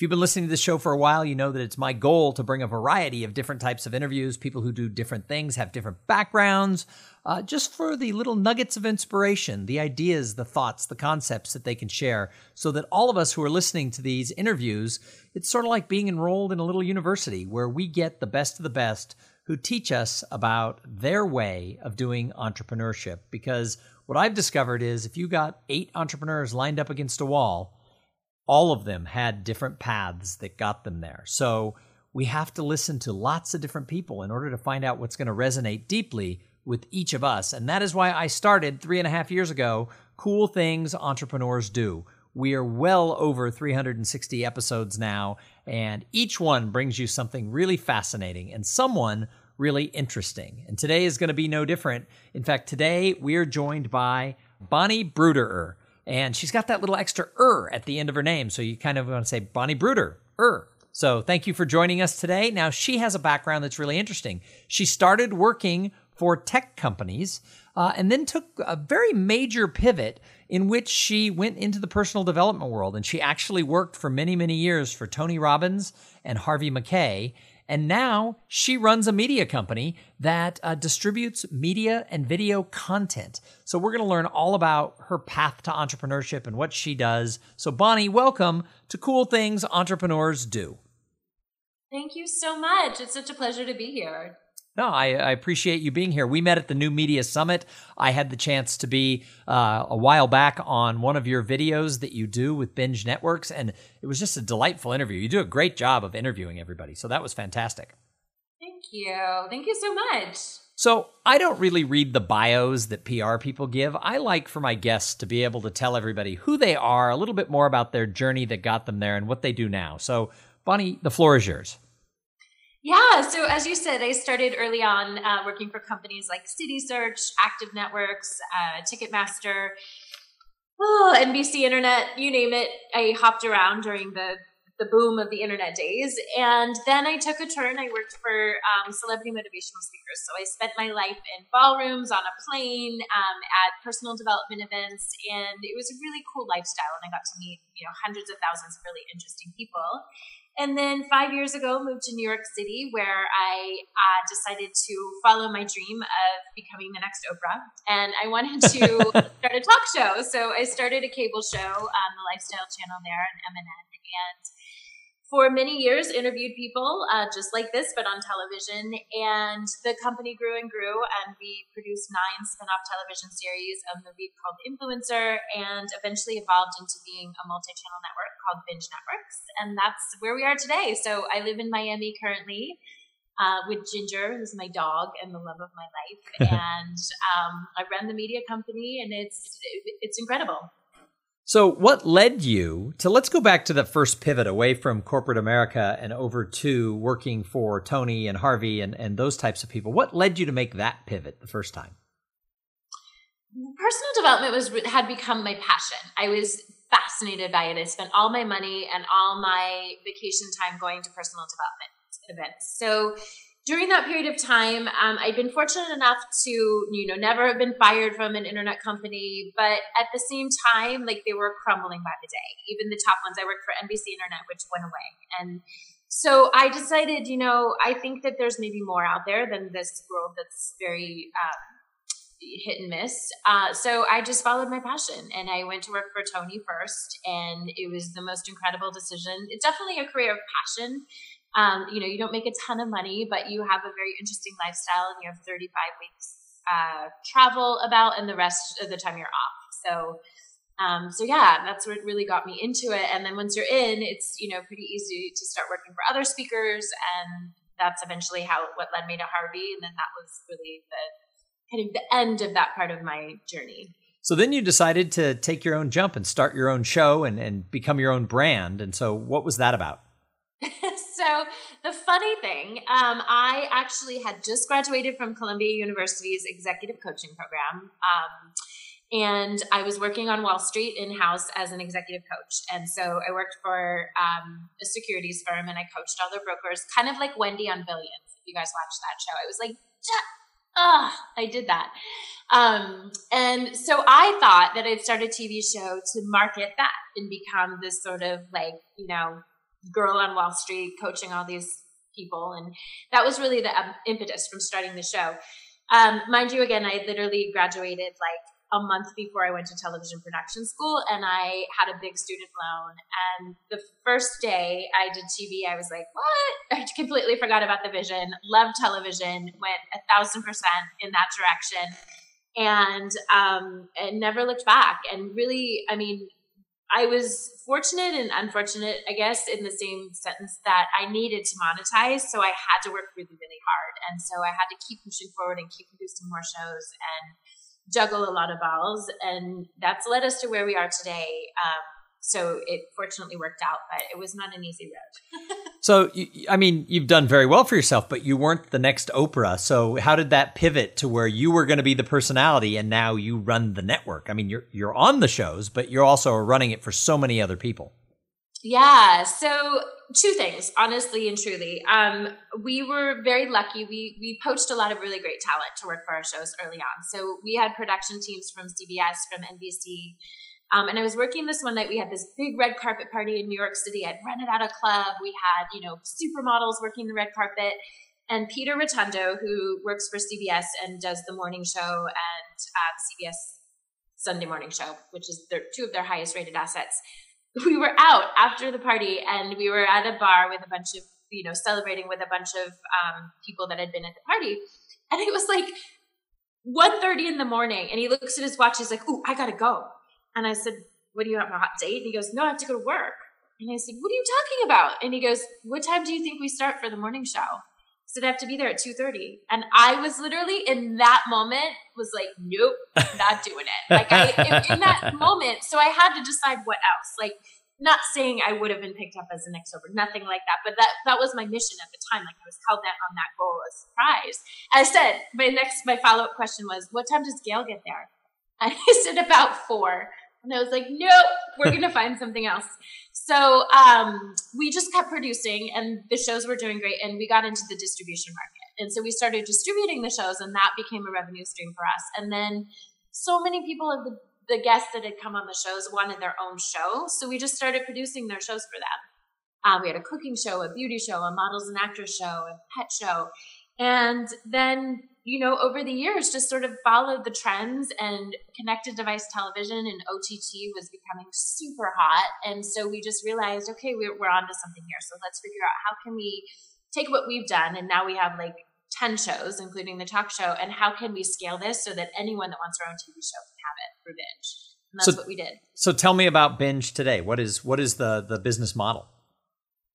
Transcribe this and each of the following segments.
If you've been listening to this show for a while, you know that it's my goal to bring a variety of different types of interviews, people who do different things, have different backgrounds, uh, just for the little nuggets of inspiration, the ideas, the thoughts, the concepts that they can share, so that all of us who are listening to these interviews, it's sort of like being enrolled in a little university where we get the best of the best who teach us about their way of doing entrepreneurship. Because what I've discovered is if you got eight entrepreneurs lined up against a wall, all of them had different paths that got them there. So we have to listen to lots of different people in order to find out what's going to resonate deeply with each of us. And that is why I started three and a half years ago Cool Things Entrepreneurs Do. We are well over 360 episodes now, and each one brings you something really fascinating and someone really interesting. And today is going to be no different. In fact, today we are joined by Bonnie Bruderer and she's got that little extra er at the end of her name. So you kind of want to say Bonnie Bruder, er. So thank you for joining us today. Now, she has a background that's really interesting. She started working for tech companies uh, and then took a very major pivot in which she went into the personal development world. And she actually worked for many, many years for Tony Robbins and Harvey Mackay. And now she runs a media company that uh, distributes media and video content. So we're going to learn all about her path to entrepreneurship and what she does. So, Bonnie, welcome to Cool Things Entrepreneurs Do. Thank you so much. It's such a pleasure to be here. No, I, I, appreciate you being here. We met at the New Media Summit. I had the chance to be uh, a while back on one of your videos that you do with Binge Networks, and it was just a delightful interview. You do a great job of interviewing everybody, so that was fantastic. Thank you. Thank you so much. So, I don't really read the bios that PR people give. I like for my guests to be able to tell everybody who they are, a little bit more about their journey that got them there, and what they do now. So, Bonnie, the floor is yours. Yeah, so as you said, I started early on uh, working for companies like CitySearch, Active Networks, uh, Ticketmaster, oh, NBC Internet, you name it. I hopped around during the the boom of the internet days, and then I took a turn. I worked for um, celebrity motivational speakers, so I spent my life in ballrooms, on a plane, um, at personal development events, and it was a really cool lifestyle. And I got to meet you know hundreds of thousands of really interesting people. And then five years ago, moved to New York City, where I uh, decided to follow my dream of becoming the next Oprah. And I wanted to start a talk show. So I started a cable show on the Lifestyle Channel there on MNN. And for many years interviewed people uh, just like this but on television. And the company grew and grew and we produced nine spin-off television series a movie called influencer and eventually evolved into being a multi-channel network called binge networks. And that's where we are today. So i live in miami currently uh, with Ginger, who's my dog and the love of my life, and um, I run the media company, and it's it's incredible. So, what led you to let's go back to the first pivot away from corporate America and over to working for Tony and Harvey and, and those types of people? What led you to make that pivot the first time? Personal development was had become my passion. I was fascinated by it. I spent all my money and all my vacation time going to personal development events. So during that period of time, um, I'd been fortunate enough to, you know, never have been fired from an internet company, but at the same time, like they were crumbling by the day. Even the top ones, I worked for NBC Internet, which went away, and so I decided, you know, I think that there's maybe more out there than this world that's very um, hit and miss. Uh, so I just followed my passion, and I went to work for Tony first, and it was the most incredible decision. It's definitely a career of passion um, you know, you don't make a ton of money, but you have a very interesting lifestyle and you have 35 weeks uh, travel about and the rest of the time you're off. So, um, so yeah, that's what really got me into it. And then once you're in, it's, you know, pretty easy to start working for other speakers. And that's eventually how, what led me to Harvey. And then that was really the kind of the end of that part of my journey. So then you decided to take your own jump and start your own show and, and become your own brand. And so what was that about? So the funny thing, um, I actually had just graduated from Columbia University's executive coaching program. Um, and I was working on Wall Street in house as an executive coach. And so I worked for um, a securities firm and I coached all brokers, kind of like Wendy on Billions. If you guys watched that show, I was like, ah, I did that. Um, and so I thought that I'd start a TV show to market that and become this sort of like, you know, girl on Wall Street coaching all these people. And that was really the impetus from starting the show. Um, mind you, again, I literally graduated like a month before I went to television production school and I had a big student loan. And the first day I did TV, I was like, what? I completely forgot about the vision, loved television, went a thousand percent in that direction and um, and never looked back. And really, I mean, I was fortunate and unfortunate, I guess, in the same sentence that I needed to monetize. So I had to work really, really hard. And so I had to keep pushing forward and keep producing more shows and juggle a lot of balls. And that's led us to where we are today. Um, so it fortunately worked out, but it was not an easy road. so, I mean, you've done very well for yourself, but you weren't the next Oprah. So, how did that pivot to where you were going to be the personality, and now you run the network? I mean, you're you're on the shows, but you're also running it for so many other people. Yeah. So, two things, honestly and truly. Um, we were very lucky. We we poached a lot of really great talent to work for our shows early on. So, we had production teams from CBS, from NBC um, and I was working this one night. We had this big red carpet party in New York City. I'd rented out a club. We had, you know, supermodels working the red carpet. And Peter Rotundo, who works for CBS and does the morning show and uh, CBS Sunday morning show, which is their, two of their highest rated assets. We were out after the party and we were at a bar with a bunch of, you know, celebrating with a bunch of um, people that had been at the party. And it was like 1.30 in the morning. And he looks at his watch. He's like, ooh, I got to go. And I said, What do you have a hot date? And he goes, No, I have to go to work. And I said, What are you talking about? And he goes, What time do you think we start for the morning show? I said, I have to be there at 2.30. And I was literally in that moment was like, nope, not doing it. Like I, in, in that moment, so I had to decide what else. Like not saying I would have been picked up as an ex over, nothing like that. But that that was my mission at the time. Like I was held that on that goal as surprise. I said, my next my follow up question was, what time does Gayle get there? And I said about four. And I was like, nope, we're going to find something else. So um, we just kept producing, and the shows were doing great, and we got into the distribution market. And so we started distributing the shows, and that became a revenue stream for us. And then so many people of the, the guests that had come on the shows wanted their own show. So we just started producing their shows for them. Uh, we had a cooking show, a beauty show, a models and actors show, a pet show. And then you know, over the years, just sort of followed the trends and connected device television and OTT was becoming super hot. And so we just realized, okay, we're, we're on to something here. So let's figure out how can we take what we've done and now we have like 10 shows, including the talk show, and how can we scale this so that anyone that wants their own TV show can have it through Binge? And that's so, what we did. So tell me about Binge today. What is what is the the business model?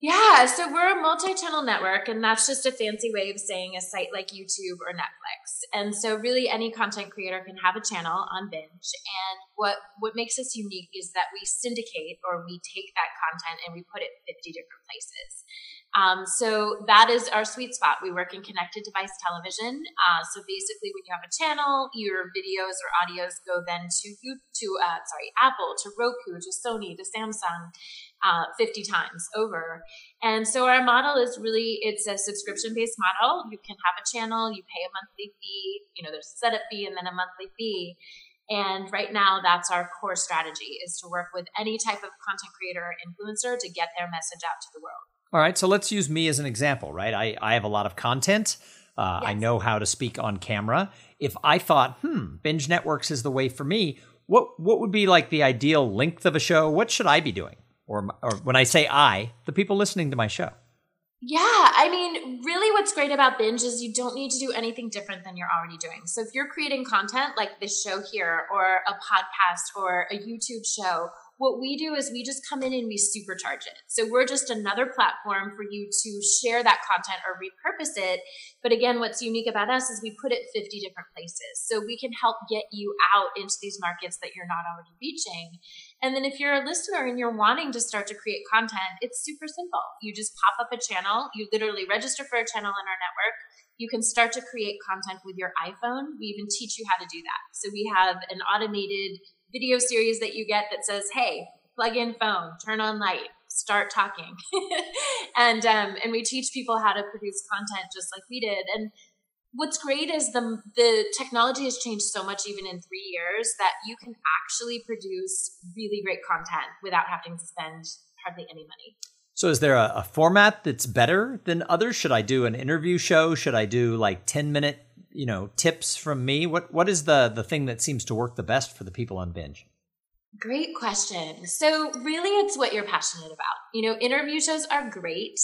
Yeah, so we're a multi-channel network, and that's just a fancy way of saying a site like YouTube or Netflix. And so, really, any content creator can have a channel on Binge. And what what makes us unique is that we syndicate, or we take that content and we put it 50 different places. Um, so that is our sweet spot. We work in connected device television. Uh, so basically, when you have a channel, your videos or audios go then to you to uh, sorry Apple, to Roku, to Sony, to Samsung, uh, 50 times over. And so our model is really it's a subscription based model. You can have a channel, you pay a monthly fee. You know, there's a setup fee and then a monthly fee. And right now, that's our core strategy is to work with any type of content creator or influencer to get their message out to the world. All right, so let's use me as an example, right? I, I have a lot of content. Uh, yes. I know how to speak on camera. If I thought, hmm, binge networks is the way for me, what what would be like the ideal length of a show? What should I be doing? Or, or when I say I, the people listening to my show. Yeah, I mean, really, what's great about binge is you don't need to do anything different than you're already doing. So, if you're creating content like this show here, or a podcast, or a YouTube show, what we do is we just come in and we supercharge it. So we're just another platform for you to share that content or repurpose it. But again, what's unique about us is we put it 50 different places. So we can help get you out into these markets that you're not already reaching. And then if you're a listener and you're wanting to start to create content, it's super simple. You just pop up a channel, you literally register for a channel in our network. You can start to create content with your iPhone. We even teach you how to do that. So we have an automated video series that you get that says, hey, plug in phone, turn on light, start talking. and um, and we teach people how to produce content just like we did. And what's great is the the technology has changed so much even in three years that you can actually produce really great content without having to spend hardly any money. So is there a, a, format that's better than others? Should I do an interview show? Should I do like 10 minute, you know, tips from me? What what is the the thing that seems to work the best for the people on binge? Great question. So really it's what you're passionate about. You know, interview shows are great.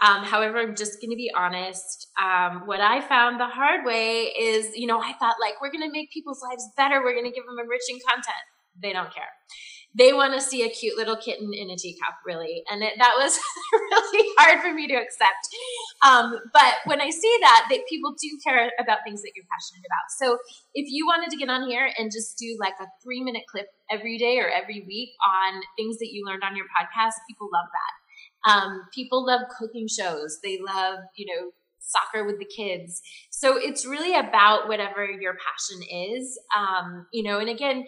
Um, however, I'm just going to be honest. Um, what I found the hard way is, you know, I thought like we're going to make people's lives better. We're going to give them enriching content. They don't care they want to see a cute little kitten in a teacup, really. And it, that was really hard for me to accept. Um, but when I see that, that people do care about things that you're passionate about. So if you wanted to get on here and just do like a three minute clip every day or every week on things that you learned on your podcast, people love that. Um, people love cooking shows. They love, you know, soccer with the kids. So it's really about whatever your passion is. Um, you know, and again,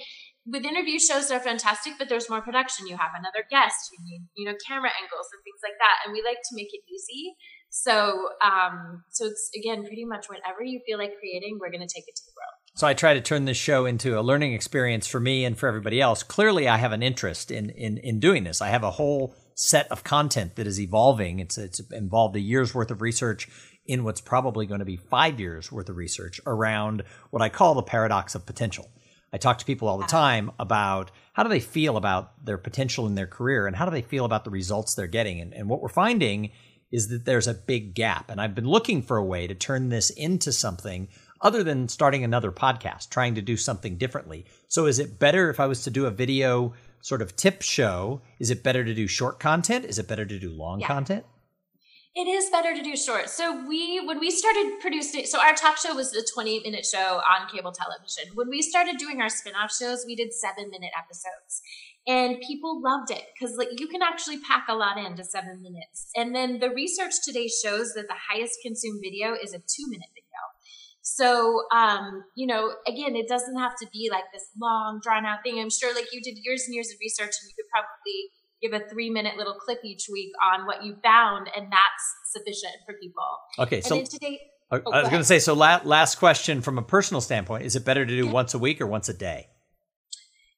with interview shows they're fantastic but there's more production you have another guest you need you know camera angles and things like that and we like to make it easy so um so it's again pretty much whatever you feel like creating we're going to take it to the world so I try to turn this show into a learning experience for me and for everybody else. Clearly, I have an interest in in in doing this. I have a whole set of content that is evolving. It's it's involved a year's worth of research in what's probably going to be five years worth of research around what I call the paradox of potential. I talk to people all the time about how do they feel about their potential in their career and how do they feel about the results they're getting. And, and what we're finding is that there's a big gap. And I've been looking for a way to turn this into something other than starting another podcast, trying to do something differently. So is it better if I was to do a video sort of tip show? Is it better to do short content? Is it better to do long yeah. content? It is better to do short. So we when we started producing so our talk show was a 20 minute show on cable television. When we started doing our spin-off shows, we did 7 minute episodes. And people loved it cuz like you can actually pack a lot into 7 minutes. And then the research today shows that the highest consumed video is a 2 minute video. So, um, you know, again, it doesn't have to be like this long, drawn out thing. I'm sure like you did years and years of research and you could probably give a three minute little clip each week on what you found, and that's sufficient for people. Okay, so today, oh, I was going to say, so la- last question from a personal standpoint: Is it better to do once a week or once a day?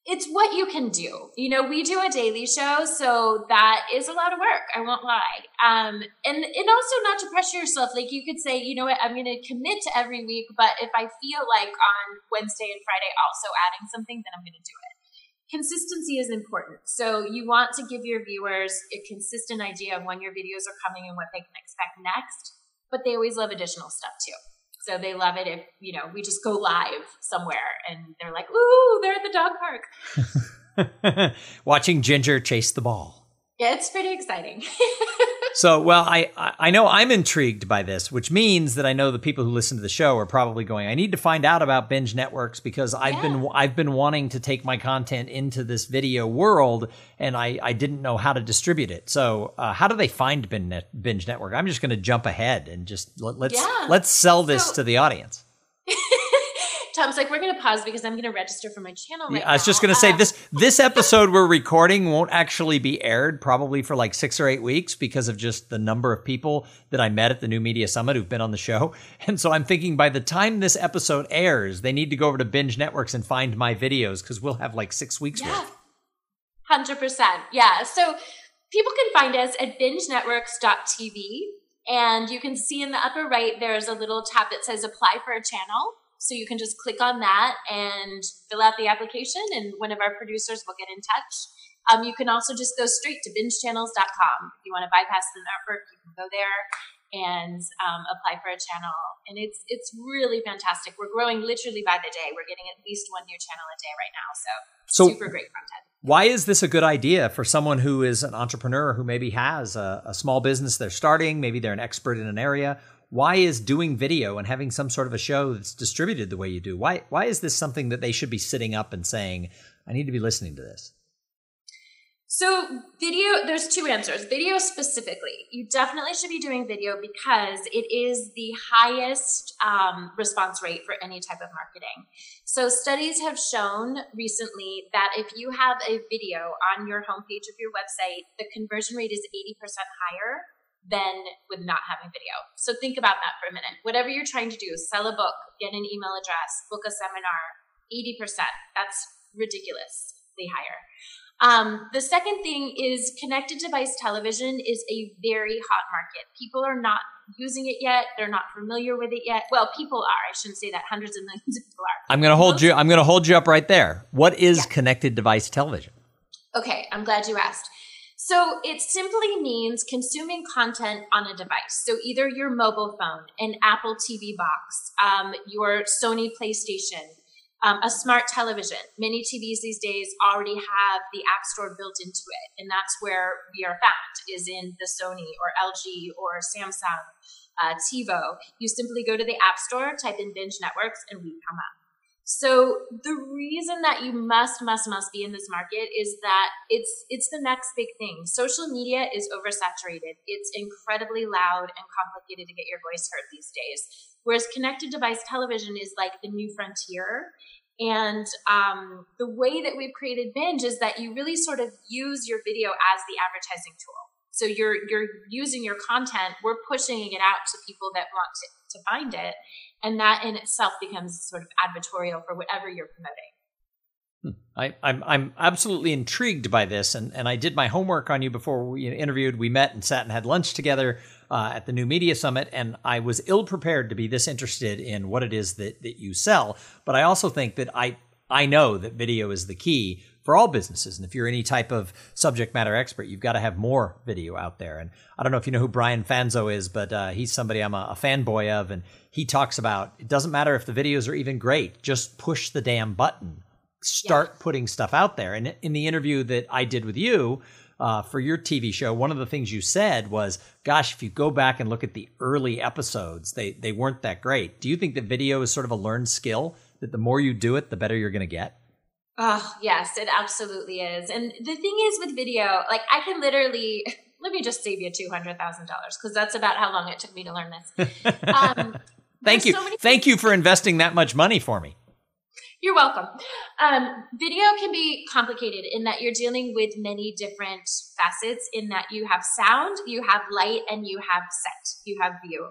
It's what you can do. You know, we do a daily show, so that is a lot of work. I won't lie. Um, and and also not to pressure yourself. Like you could say, you know what, I'm going to commit to every week, but if I feel like on Wednesday and Friday also adding something, then I'm going to do it consistency is important. So you want to give your viewers a consistent idea of when your videos are coming and what they can expect next, but they always love additional stuff too. So they love it if, you know, we just go live somewhere and they're like, ooh, they're at the dog park. Watching Ginger chase the ball. Yeah, it's pretty exciting. so, well, I I know I'm intrigued by this, which means that I know the people who listen to the show are probably going. I need to find out about binge networks because I've yeah. been I've been wanting to take my content into this video world, and I I didn't know how to distribute it. So, uh, how do they find binge binge network? I'm just going to jump ahead and just let, us yeah. let's sell this so, to the audience. Tom's like, we're going to pause because I'm going to register for my channel right yeah, I was just going to say um, this this episode we're recording won't actually be aired probably for like six or eight weeks because of just the number of people that I met at the New Media Summit who've been on the show. And so I'm thinking by the time this episode airs, they need to go over to Binge Networks and find my videos because we'll have like six weeks yeah. worth. Hundred percent, yeah. So people can find us at bingenetworks.tv. And you can see in the upper right, there's a little tab that says apply for a channel. So you can just click on that and fill out the application, and one of our producers will get in touch. Um, you can also just go straight to bingechannels.com. If you want to bypass the network, you can go there and um, apply for a channel. And it's it's really fantastic. We're growing literally by the day. We're getting at least one new channel a day right now. So, so super great content. Why is this a good idea for someone who is an entrepreneur who maybe has a, a small business they're starting? Maybe they're an expert in an area why is doing video and having some sort of a show that's distributed the way you do why why is this something that they should be sitting up and saying i need to be listening to this So, video, there's two answers. Video specifically, you definitely should be doing video because it is the highest um, response rate for any type of marketing. So, studies have shown recently that if you have a video on your homepage of your website, the conversion rate is 80% higher than with not having video. So, think about that for a minute. Whatever you're trying to do, sell a book, get an email address, book a seminar, 80%. That's ridiculously higher. Um, the second thing is connected device television is a very hot market. People are not using it yet. They're not familiar with it yet. Well, people are. I shouldn't say that. Hundreds of millions of people are. I'm going to hold Most, you. I'm going to hold you up right there. What is yeah. connected device television? Okay, I'm glad you asked. So it simply means consuming content on a device. So either your mobile phone, an Apple TV box, um, your Sony PlayStation, um, a smart television. Many TVs these days already have the App Store built into it, and that's where we are found is in the Sony or LG or Samsung, uh, TiVo. You simply go to the App Store, type in Binge Networks, and we come up. So the reason that you must, must, must be in this market is that it's it's the next big thing. Social media is oversaturated. It's incredibly loud and complicated to get your voice heard these days. Whereas connected device television is like the new frontier. And um, the way that we've created Binge is that you really sort of use your video as the advertising tool. So you're you're using your content, we're pushing it out to people that want to, to find it, and that in itself becomes sort of advertorial for whatever you're promoting. Hmm. I, I'm I'm absolutely intrigued by this, and, and I did my homework on you before we interviewed. We met and sat and had lunch together uh, at the New Media Summit, and I was ill prepared to be this interested in what it is that, that you sell. But I also think that I I know that video is the key for all businesses. And if you're any type of subject matter expert, you've got to have more video out there. And I don't know if you know who Brian Fanzo is, but uh, he's somebody I'm a, a fanboy of. And he talks about it doesn't matter if the videos are even great, just push the damn button, start yeah. putting stuff out there. And in the interview that I did with you, uh, for your TV show, one of the things you said was, "Gosh, if you go back and look at the early episodes, they they weren't that great." Do you think that video is sort of a learned skill that the more you do it, the better you're going to get? Oh yes, it absolutely is. And the thing is with video, like I can literally let me just save you two hundred thousand dollars because that's about how long it took me to learn this. Um, Thank you. So Thank you for investing that much money for me. You're welcome. Um, video can be complicated in that you're dealing with many different facets, in that you have sound, you have light, and you have set, you have view.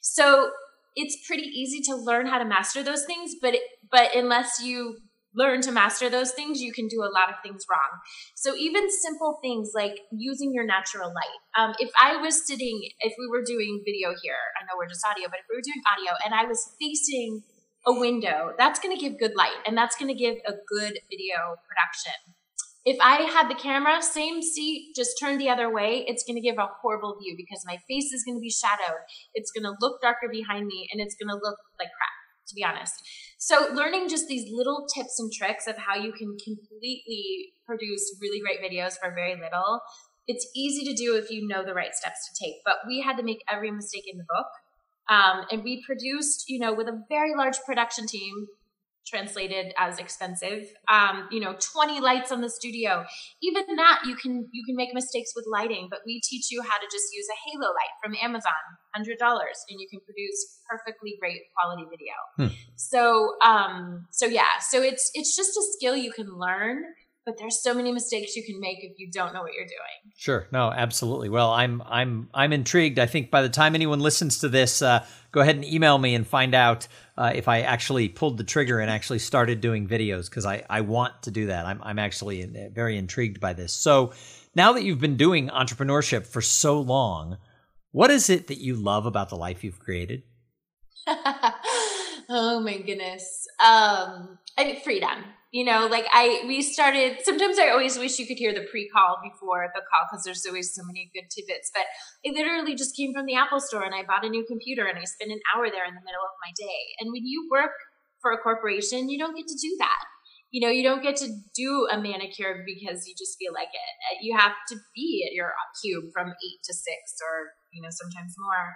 So it's pretty easy to learn how to master those things, but it, but unless you learn to master those things, you can do a lot of things wrong. So even simple things like using your natural light. Um, if I was sitting, if we were doing video here, I know we're just audio, but if we were doing audio and I was facing a window, that's going to give good light and that's going to give a good video production. If I had the camera, same seat, just turned the other way, it's going to give a horrible view because my face is going to be shadowed. It's going to look darker behind me and it's going to look like crap, to be honest. So, learning just these little tips and tricks of how you can completely produce really great videos for very little, it's easy to do if you know the right steps to take. But we had to make every mistake in the book um, and we produced, you know, with a very large production team, translated as expensive. Um, you know, 20 lights on the studio. Even that you can you can make mistakes with lighting, but we teach you how to just use a halo light from Amazon, hundred dollars, and you can produce perfectly great quality video. Hmm. So um, so yeah, so it's it's just a skill you can learn but there's so many mistakes you can make if you don't know what you're doing. Sure. No, absolutely. Well, I'm I'm I'm intrigued. I think by the time anyone listens to this, uh, go ahead and email me and find out uh, if I actually pulled the trigger and actually started doing videos because I I want to do that. I'm I'm actually uh, very intrigued by this. So now that you've been doing entrepreneurship for so long, what is it that you love about the life you've created? oh my goodness. Um, I think freedom you know like i we started sometimes i always wish you could hear the pre-call before the call because there's always so many good tidbits but i literally just came from the apple store and i bought a new computer and i spent an hour there in the middle of my day and when you work for a corporation you don't get to do that. You know you don't get to do a manicure because you just feel like it. You have to be at your cube from eight to six or you know sometimes more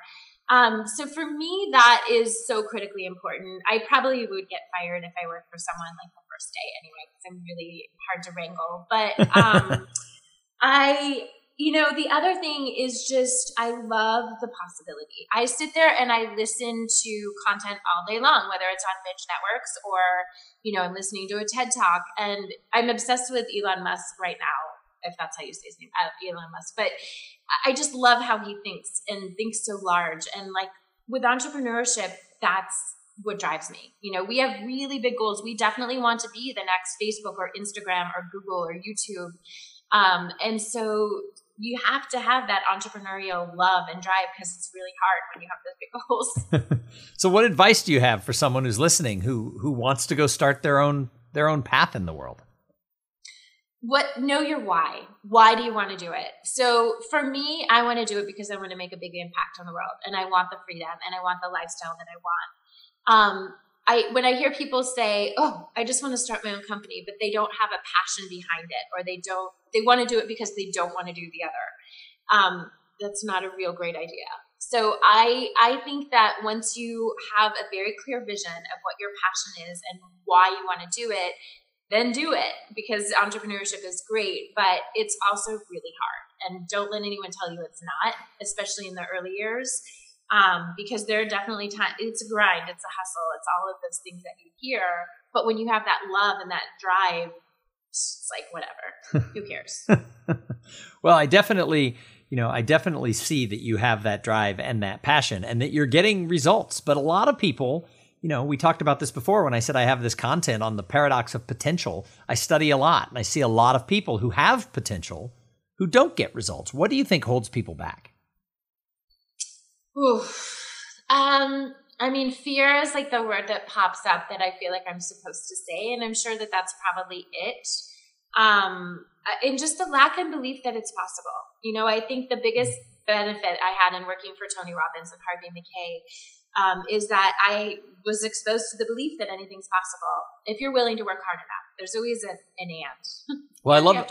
um, so for me, that is so critically important. I probably would get fired if I worked for someone like the first day anyway, because I'm really hard to wrangle. But um, I you know, the other thing is just I love the possibility. I sit there and I listen to content all day long, whether it's on binge networks or, you know, I'm listening to a TED talk. And I'm obsessed with Elon Musk right now, if that's how you say his name, uh, Elon Musk. But I just love how he thinks and thinks so large. And like with entrepreneurship, that's what drives me. You know, we have really big goals. We definitely want to be the next Facebook or Instagram or Google or YouTube. Um, and so you have to have that entrepreneurial love and drive because it's really hard when you have those big goals. so what advice do you have for someone who's listening who who wants to go start their own their own path in the world? What know your why. Why do you want to do it? So for me, I want to do it because I want to make a big impact on the world and I want the freedom and I want the lifestyle that I want. Um, I when I hear people say, "Oh, I just want to start my own company," but they don't have a passion behind it, or they don't they want to do it because they don't want to do the other. Um, that's not a real great idea. So I I think that once you have a very clear vision of what your passion is and why you want to do it, then do it because entrepreneurship is great, but it's also really hard. And don't let anyone tell you it's not, especially in the early years um, because there are definitely times it's a grind, it's a hustle, it's all of those things that you hear. But when you have that love and that drive, it's like whatever, who cares? well, I definitely, you know, I definitely see that you have that drive and that passion, and that you're getting results. But a lot of people. You know, we talked about this before when I said I have this content on the paradox of potential. I study a lot and I see a lot of people who have potential who don't get results. What do you think holds people back? Oof. Um, I mean, fear is like the word that pops up that I feel like I'm supposed to say, and I'm sure that that's probably it. Um, uh, and just the lack of belief that it's possible. You know, I think the biggest benefit I had in working for Tony Robbins and Harvey Mackay um, is that I was exposed to the belief that anything's possible if you're willing to work hard enough. There's always an, an and. Well, I love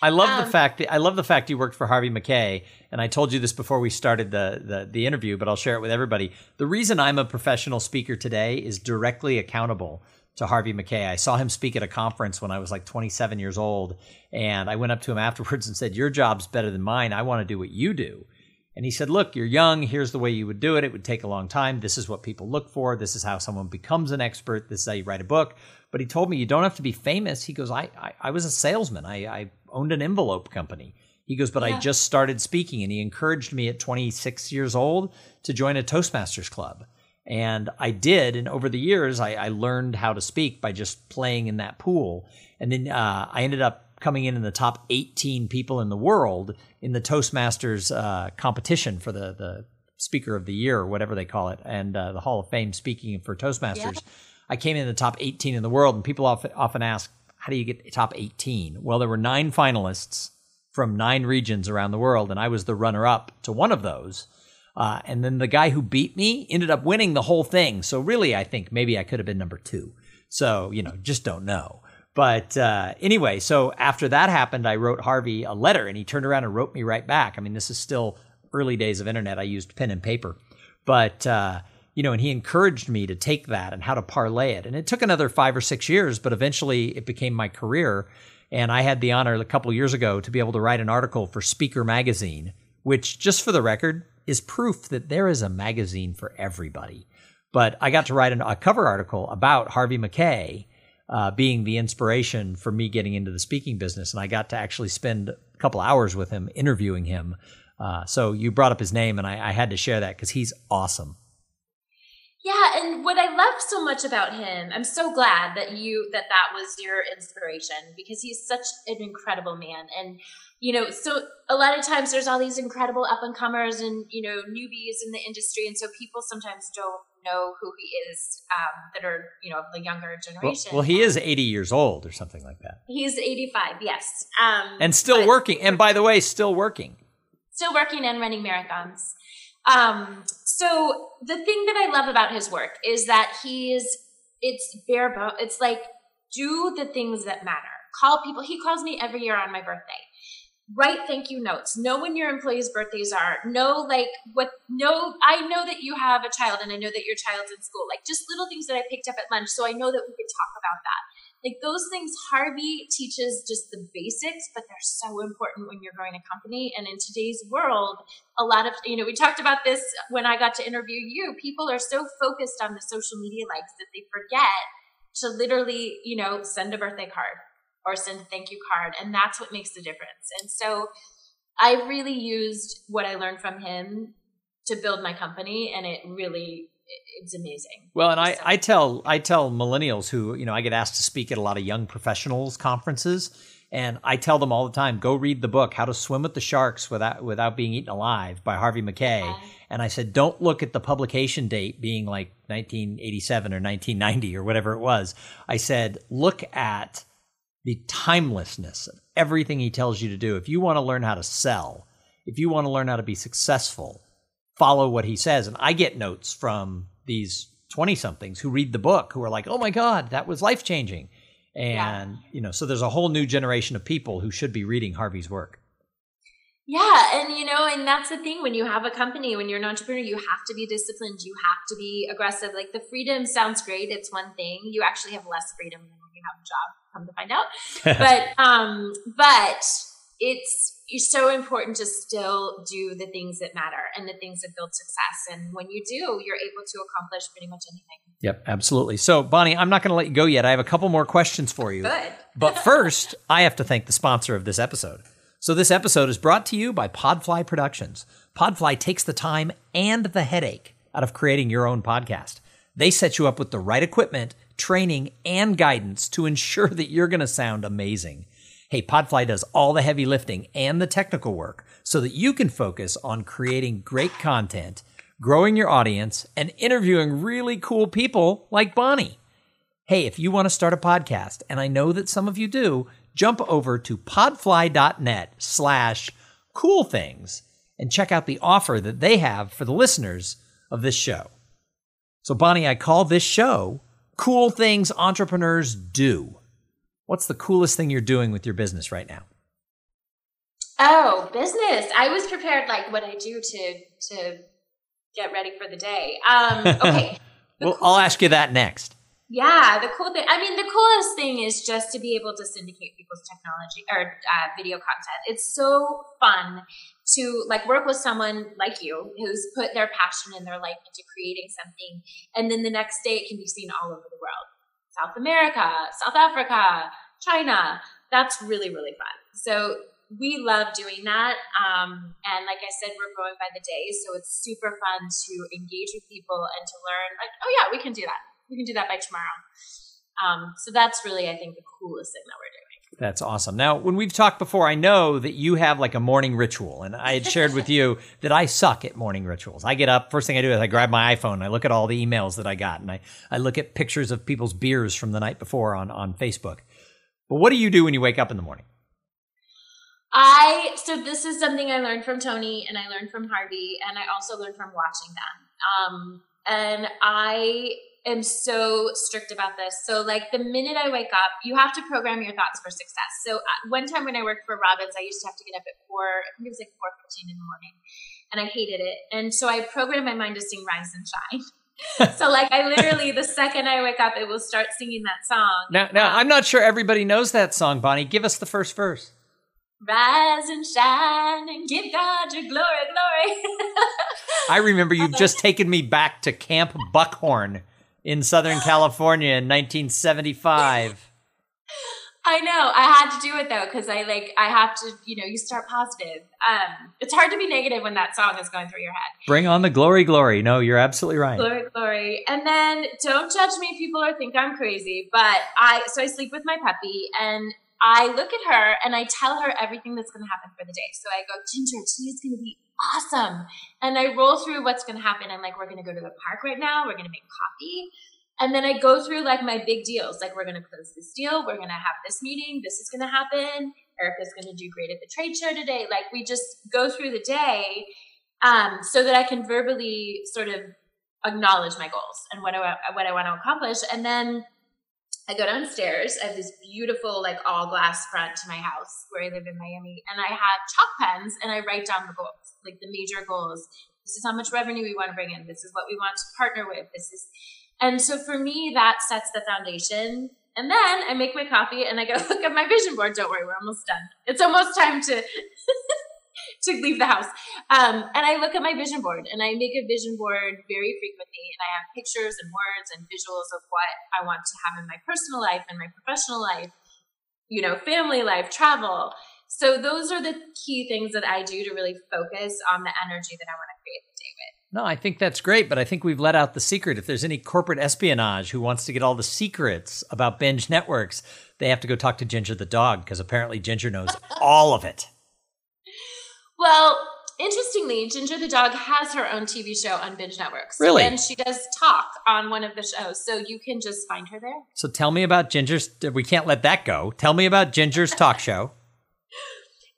I love um, the fact that I love the fact you worked for Harvey Mackay, and I told you this before we started the, the the interview, but I'll share it with everybody. The reason I'm a professional speaker today is directly accountable to Harvey Mackay. I saw him speak at a conference when I was like 27 years old, and I went up to him afterwards and said, "Your job's better than mine. I want to do what you do." And he said, Look, you're young. Here's the way you would do it. It would take a long time. This is what people look for. This is how someone becomes an expert. This is how you write a book. But he told me, You don't have to be famous. He goes, I, I, I was a salesman. I, I owned an envelope company. He goes, but yeah. I just started speaking, and he encouraged me at 26 years old to join a Toastmasters club. And I did. And over the years, I, I learned how to speak by just playing in that pool. And then uh, I ended up coming in in the top 18 people in the world in the Toastmasters uh, competition for the, the Speaker of the Year or whatever they call it, and uh, the Hall of Fame speaking for Toastmasters. Yeah. I came in the top 18 in the world, and people often, often ask, how do you get the top 18? Well, there were nine finalists from nine regions around the world, and I was the runner up to one of those. Uh, and then the guy who beat me ended up winning the whole thing. So really, I think maybe I could have been number two. So, you know, just don't know. But uh, anyway, so after that happened, I wrote Harvey a letter and he turned around and wrote me right back. I mean, this is still early days of internet. I used pen and paper. But uh, you know, and he encouraged me to take that and how to parlay it. And it took another five or six years, but eventually it became my career. And I had the honor a couple years ago to be able to write an article for Speaker Magazine, which, just for the record, is proof that there is a magazine for everybody. But I got to write an, a cover article about Harvey Mackay uh, being the inspiration for me getting into the speaking business. And I got to actually spend a couple hours with him interviewing him. Uh, so you brought up his name, and I, I had to share that because he's awesome. Yeah, and what I love so much about him, I'm so glad that you that that was your inspiration because he's such an incredible man and you know, so a lot of times there's all these incredible up and comers and you know newbies in the industry, and so people sometimes don't know who he is um, that are you know of the younger generation. Well, well, he is 80 years old or something like that. He's 85, yes, um, and still working. And by the way, still working. Still working and running marathons. Um, so the thing that I love about his work is that he's it's bare bone. It's like do the things that matter. Call people. He calls me every year on my birthday. Write thank you notes. Know when your employees' birthdays are. Know like what. Know I know that you have a child, and I know that your child's in school. Like just little things that I picked up at lunch, so I know that we could talk about that. Like those things, Harvey teaches just the basics, but they're so important when you're growing a company. And in today's world, a lot of, you know, we talked about this when I got to interview you. People are so focused on the social media likes that they forget to literally, you know, send a birthday card or send a thank you card. And that's what makes the difference. And so I really used what I learned from him to build my company and it really it's amazing. Well, and I, I tell I tell millennials who you know I get asked to speak at a lot of young professionals conferences, and I tell them all the time, go read the book How to Swim with the Sharks Without Without Being Eaten Alive by Harvey Mackay. Okay. And I said, don't look at the publication date being like 1987 or 1990 or whatever it was. I said, look at the timelessness of everything he tells you to do. If you want to learn how to sell, if you want to learn how to be successful, follow what he says. And I get notes from these 20 somethings who read the book who are like, oh my God, that was life changing. And, yeah. you know, so there's a whole new generation of people who should be reading Harvey's work. Yeah, and you know, and that's the thing when you have a company, when you're an entrepreneur, you have to be disciplined, you have to be aggressive. Like the freedom sounds great, it's one thing. You actually have less freedom than you have a job, come to find out. but um but it's it's so important to still do the things that matter and the things that build success. And when you do, you're able to accomplish pretty much anything. Yep, absolutely. So, Bonnie, I'm not going to let you go yet. I have a couple more questions for you. Good. but first, I have to thank the sponsor of this episode. So, this episode is brought to you by Podfly Productions. Podfly takes the time and the headache out of creating your own podcast. They set you up with the right equipment, training, and guidance to ensure that you're going to sound amazing. Hey, Podfly does all the heavy lifting and the technical work so that you can focus on creating great content, growing your audience, and interviewing really cool people like Bonnie. Hey, if you want to start a podcast, and I know that some of you do, jump over to podfly.net slash cool things and check out the offer that they have for the listeners of this show. So, Bonnie, I call this show Cool Things Entrepreneurs Do. What's the coolest thing you're doing with your business right now? Oh, business. I was prepared like what I do to to get ready for the day. Um, okay. well, cool- I'll ask you that next. Yeah, the cool thing. I mean, the coolest thing is just to be able to syndicate people's technology or uh, video content. It's so fun to like work with someone like you who's put their passion and their life into creating something, and then the next day it can be seen all over the world. South America, South Africa, China. That's really, really fun. So we love doing that. Um, and like I said, we're growing by the day. So it's super fun to engage with people and to learn, like, oh, yeah, we can do that. We can do that by tomorrow. Um, so that's really, I think, the coolest thing that we're doing. That's awesome. Now, when we've talked before, I know that you have like a morning ritual, and I had shared with you that I suck at morning rituals. I get up, first thing I do is I grab my iPhone, I look at all the emails that I got, and I, I look at pictures of people's beers from the night before on, on Facebook. But what do you do when you wake up in the morning? I so this is something I learned from Tony and I learned from Harvey and I also learned from watching them. Um, and I am so strict about this. So, like the minute I wake up, you have to program your thoughts for success. So, uh, one time when I worked for Robbins, I used to have to get up at four. I think it was like four fifteen in the morning, and I hated it. And so I programmed my mind to sing "Rise and Shine." so, like, I literally the second I wake up, it will start singing that song. Now, now I'm not sure everybody knows that song, Bonnie. Give us the first verse. Rise and shine and give God your glory, glory. I remember you've just taken me back to Camp Buckhorn in Southern California in 1975. I know. I had to do it though because I like I have to. You know, you start positive. Um, it's hard to be negative when that song is going through your head. Bring on the glory, glory. No, you're absolutely right. Glory, glory. And then don't judge me, people, or think I'm crazy. But I so I sleep with my puppy, and I look at her and I tell her everything that's going to happen for the day. So I go, Ginger, today's going to be awesome. And I roll through what's going to happen. I'm like, we're going to go to the park right now. We're going to make coffee. And then I go through like my big deals. Like, we're going to close this deal. We're going to have this meeting. This is going to happen. Erica's going to do great at the trade show today. Like, we just go through the day um, so that I can verbally sort of acknowledge my goals and what I, what I want to accomplish. And then I go downstairs. I have this beautiful, like all glass front to my house where I live in Miami, and I have chalk pens and I write down the goals, like the major goals. This is how much revenue we want to bring in. This is what we want to partner with. This is, and so for me, that sets the foundation And then I make my coffee and I go look at my vision board. Don't worry, we're almost done. It's almost time to to leave the house. Um, and I look at my vision board and I make a vision board very frequently. And I have pictures and words and visuals of what I want to have in my personal life and my professional life, you know, family life, travel. So those are the key things that I do to really focus on the energy that I want to create the day with. No, I think that's great, but I think we've let out the secret. If there's any corporate espionage who wants to get all the secrets about binge networks, they have to go talk to Ginger the dog because apparently Ginger knows all of it. Well, interestingly, Ginger the dog has her own TV show on Binge Networks. Really? And she does talk on one of the shows, so you can just find her there. So tell me about Ginger's. We can't let that go. Tell me about Ginger's talk show.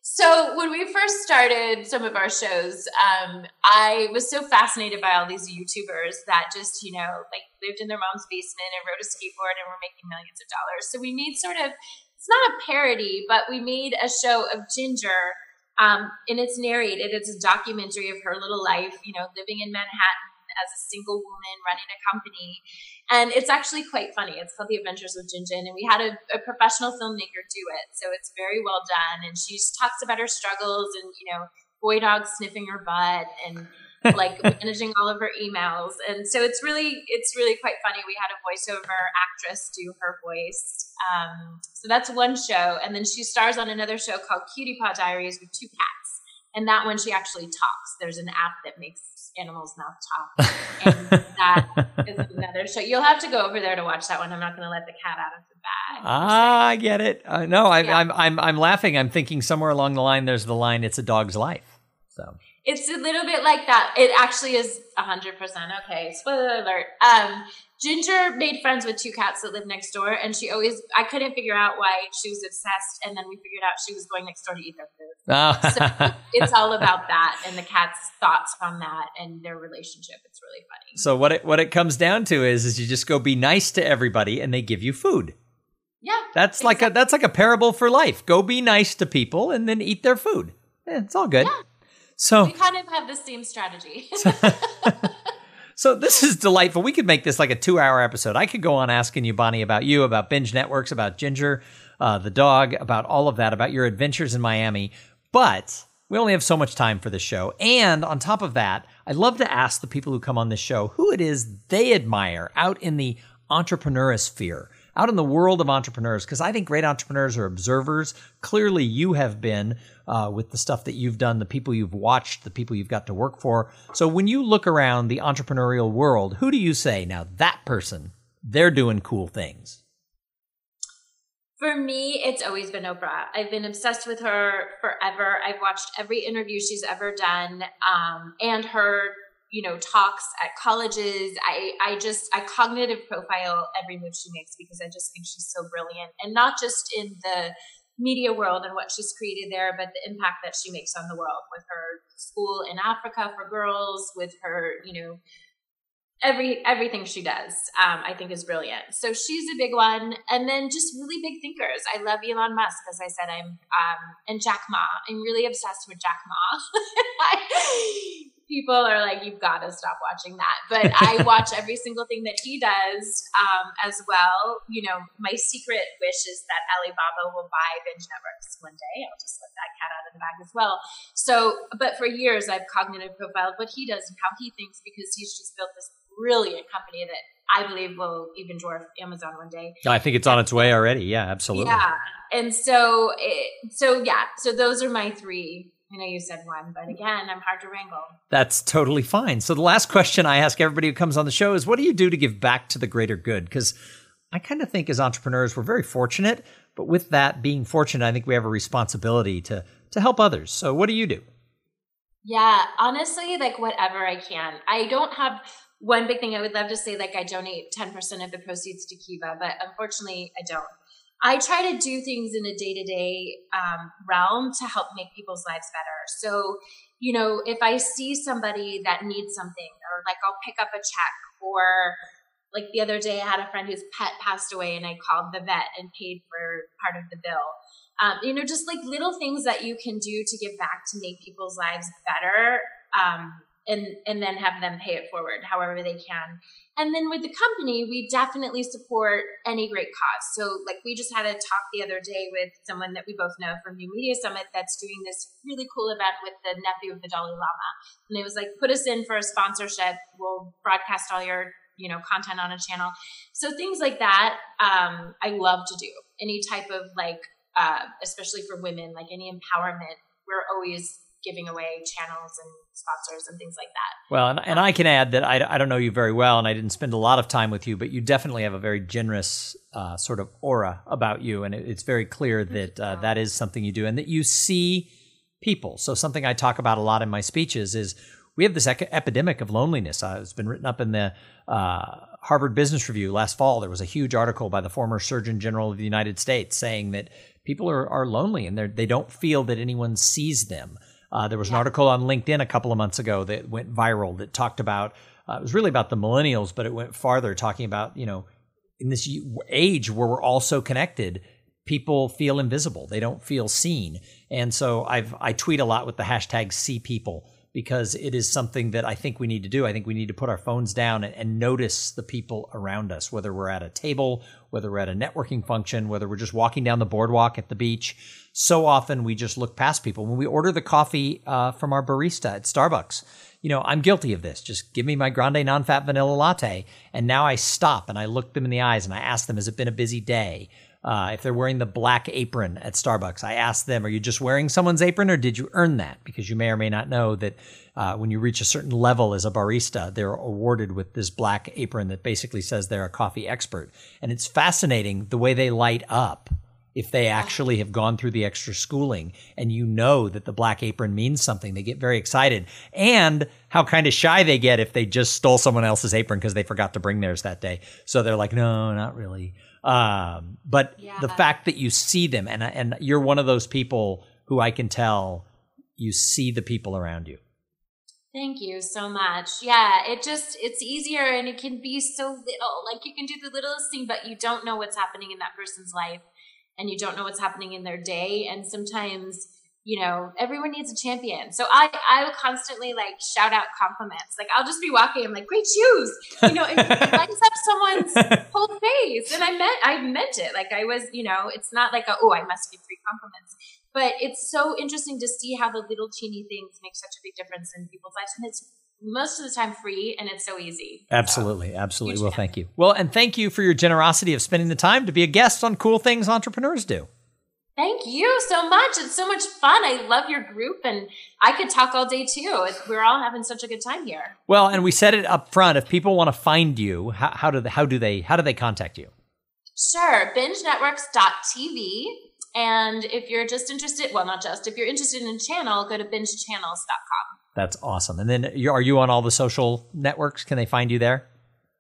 So when we first started some of our shows, um, I was so fascinated by all these YouTubers that just you know like lived in their mom's basement and rode a skateboard and were making millions of dollars. So we made sort of it's not a parody, but we made a show of Ginger um, and it's narrated. It's a documentary of her little life, you know, living in Manhattan as a single woman running a company. And it's actually quite funny. It's called The Adventures of Jinjin. And we had a, a professional filmmaker do it. So it's very well done. And she talks about her struggles and, you know, boy dogs sniffing her butt and like managing all of her emails. And so it's really, it's really quite funny. We had a voiceover actress do her voice. Um, so that's one show. And then she stars on another show called Cutie Paw Diaries with two cats. And that one she actually talks. There's an app that makes animals mouth talk. And that is another show. You'll have to go over there to watch that one. I'm not going to let the cat out of the bag. Ah, I get it. Uh, no, I, yeah. I'm, I'm, I'm laughing. I'm thinking somewhere along the line, there's the line, it's a dog's life. So it's a little bit like that. It actually is 100%. Okay, spoiler alert. Um, Ginger made friends with two cats that lived next door, and she always, I couldn't figure out why she was obsessed, and then we figured out she was going next door to eat their food. Oh. so it's all about that and the cat's thoughts on that and their relationship. It's really funny. So what it, what it comes down to is, is you just go be nice to everybody and they give you food. Yeah. That's exactly. like a, that's like a parable for life. Go be nice to people and then eat their food. Yeah, it's all good. Yeah. So we kind of have the same strategy. so this is delightful. We could make this like a two-hour episode. I could go on asking you, Bonnie, about you, about binge networks, about Ginger, uh, the dog, about all of that, about your adventures in Miami. But we only have so much time for this show. And on top of that, I love to ask the people who come on this show who it is they admire out in the entrepreneur sphere out in the world of entrepreneurs because I think great entrepreneurs are observers. Clearly, you have been uh, with the stuff that you've done, the people you've watched, the people you've got to work for. So when you look around the entrepreneurial world, who do you say, now that person, they're doing cool things? For me, it's always been Oprah. I've been obsessed with her forever. I've watched every interview she's ever done, um, and her you know talks at colleges i i just i cognitive profile every move she makes because i just think she's so brilliant and not just in the media world and what she's created there but the impact that she makes on the world with her school in africa for girls with her you know every everything she does um, i think is brilliant. So she's a big one. And then just really big thinkers. I love elon musk as i said i'm um, and jack ma. I'm really obsessed with jack ma people are like, you've got to stop watching that. But I watch every single thing that he does um, as well. You know, my secret wish is that Alibaba will buy binge networks one day. I'll just let that cat out of the bag as well. So, but for years, I've cognitive profiled what he does and how he thinks because he's just built this brilliant company that I believe will even dwarf Amazon one day. I think it's on its way already. Yeah, absolutely. Yeah. And so, it, so yeah, so those are my three I know you said one, but again, I'm hard to wrangle. That's totally fine. So the last question I ask everybody who comes on the show is what do you do to give back to the greater good? Because I kind of think as entrepreneurs, we're very fortunate, but with that being fortunate, I think we have a responsibility to to help others. So what do you do? Yeah, honestly, like whatever I can. I don't have one big thing I would love to say, like I donate 10% of the proceeds to Kiva, but unfortunately I don't. I try to do things in a day to day realm to help make people's lives better. So, you know, if I see somebody that needs something, or like I'll pick up a check, or like the other day, I had a friend whose pet passed away, and I called the vet and paid for part of the bill. Um, you know, just like little things that you can do to give back to make people's lives better. Um, and and then have them pay it forward however they can. And then with the company, we definitely support any great cause. So like we just had a talk the other day with someone that we both know from New Media Summit that's doing this really cool event with the nephew of the Dalai Lama. And it was like, put us in for a sponsorship. We'll broadcast all your you know content on a channel so things like that um, i love to do any type of like uh, especially for women like any empowerment we're always giving away channels and sponsors and things like that. Well, and, and I can add that I, I don't know you very well and I didn't spend a lot of time with you, but you definitely have a very generous uh, sort of aura about you. And it, it's very clear that uh, that is something you do and that you see people. So, something I talk about a lot in my speeches is we have this ec- epidemic of loneliness. Uh, it's been written up in the uh, Harvard Business Review last fall. There was a huge article by the former Surgeon General of the United States saying that people are, are lonely and they don't feel that anyone sees them. Uh, there was an article on LinkedIn a couple of months ago that went viral that talked about uh, it was really about the millennials, but it went farther, talking about you know in this age where we're all so connected, people feel invisible. They don't feel seen, and so I've I tweet a lot with the hashtag See People because it is something that I think we need to do. I think we need to put our phones down and, and, notice the people around us, whether we're at a table, whether we're at a networking function, whether we're just walking down the boardwalk at the beach. So often we just look past people. When we order the coffee uh, from our barista at Starbucks, you know, I'm guilty of this. Just give me my grande non fat vanilla latte. And now I stop and I look them in the eyes and I ask them, has it been a busy day? Uh, if they're wearing the black apron at Starbucks, I ask them, are you just wearing someone's apron or did you earn that? Because you may or may not know that uh, when you reach a certain level as a barista, they're awarded with this black apron that basically says they're a coffee expert. And it's fascinating the way they light up if they actually have gone through the extra schooling and you know that the black apron means something. They get very excited. And how kind of shy they get if they just stole someone else's apron because they forgot to bring theirs that day. So they're like, no, not really. Um, but yeah. the fact that you see them and and you're one of those people who I can tell you see the people around you. Thank you so much. Yeah, it just it's easier and it can be so little. Like you can do the littlest thing, but you don't know what's happening in that person's life and you don't know what's happening in their day. And sometimes you know, everyone needs a champion. So I, I will constantly like shout out compliments. Like I'll just be walking, I'm like, great shoes. You know, it, lights up someone's whole face. And I meant, I meant it. Like I was, you know, it's not like, a, oh, I must give three compliments. But it's so interesting to see how the little teeny things make such a big difference in people's lives. And it's most of the time free and it's so easy. Absolutely. So, absolutely. Well, thank you. Well, and thank you for your generosity of spending the time to be a guest on Cool Things Entrepreneurs Do. Thank you so much. It's so much fun. I love your group and I could talk all day too. We're all having such a good time here. Well, and we said it up front. If people want to find you, how, how do they, how do they how do they contact you? Sure. BingeNetworks.tv. And if you're just interested, well, not just, if you're interested in a channel, go to bingechannels.com. That's awesome. And then are you on all the social networks? Can they find you there?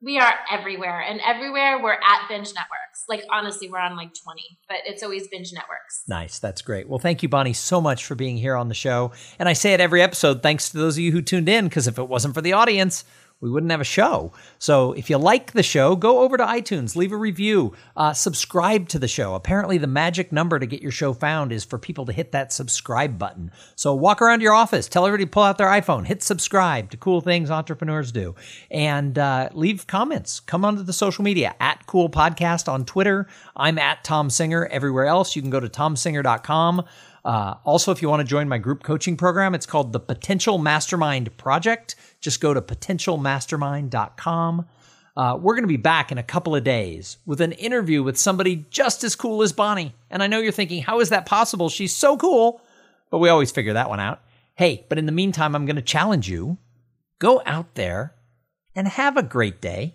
We are everywhere. And everywhere we're at Binge Networks. Like, honestly, we're on like 20, but it's always Binge Networks. Nice. That's great. Well, thank you, Bonnie, so much for being here on the show. And I say it every episode thanks to those of you who tuned in, because if it wasn't for the audience, we wouldn't have a show. So if you like the show, go over to iTunes, leave a review, uh, subscribe to the show. Apparently, the magic number to get your show found is for people to hit that subscribe button. So walk around your office, tell everybody to pull out their iPhone, hit subscribe to Cool Things Entrepreneurs Do, and uh, leave comments. Come onto the social media at Cool Podcast on Twitter. I'm at Tom Singer. Everywhere else, you can go to tomsinger.com. Uh, also, if you want to join my group coaching program, it's called the Potential Mastermind Project. Just go to potentialmastermind.com. Uh, we're going to be back in a couple of days with an interview with somebody just as cool as Bonnie. And I know you're thinking, how is that possible? She's so cool. But we always figure that one out. Hey, but in the meantime, I'm going to challenge you go out there and have a great day.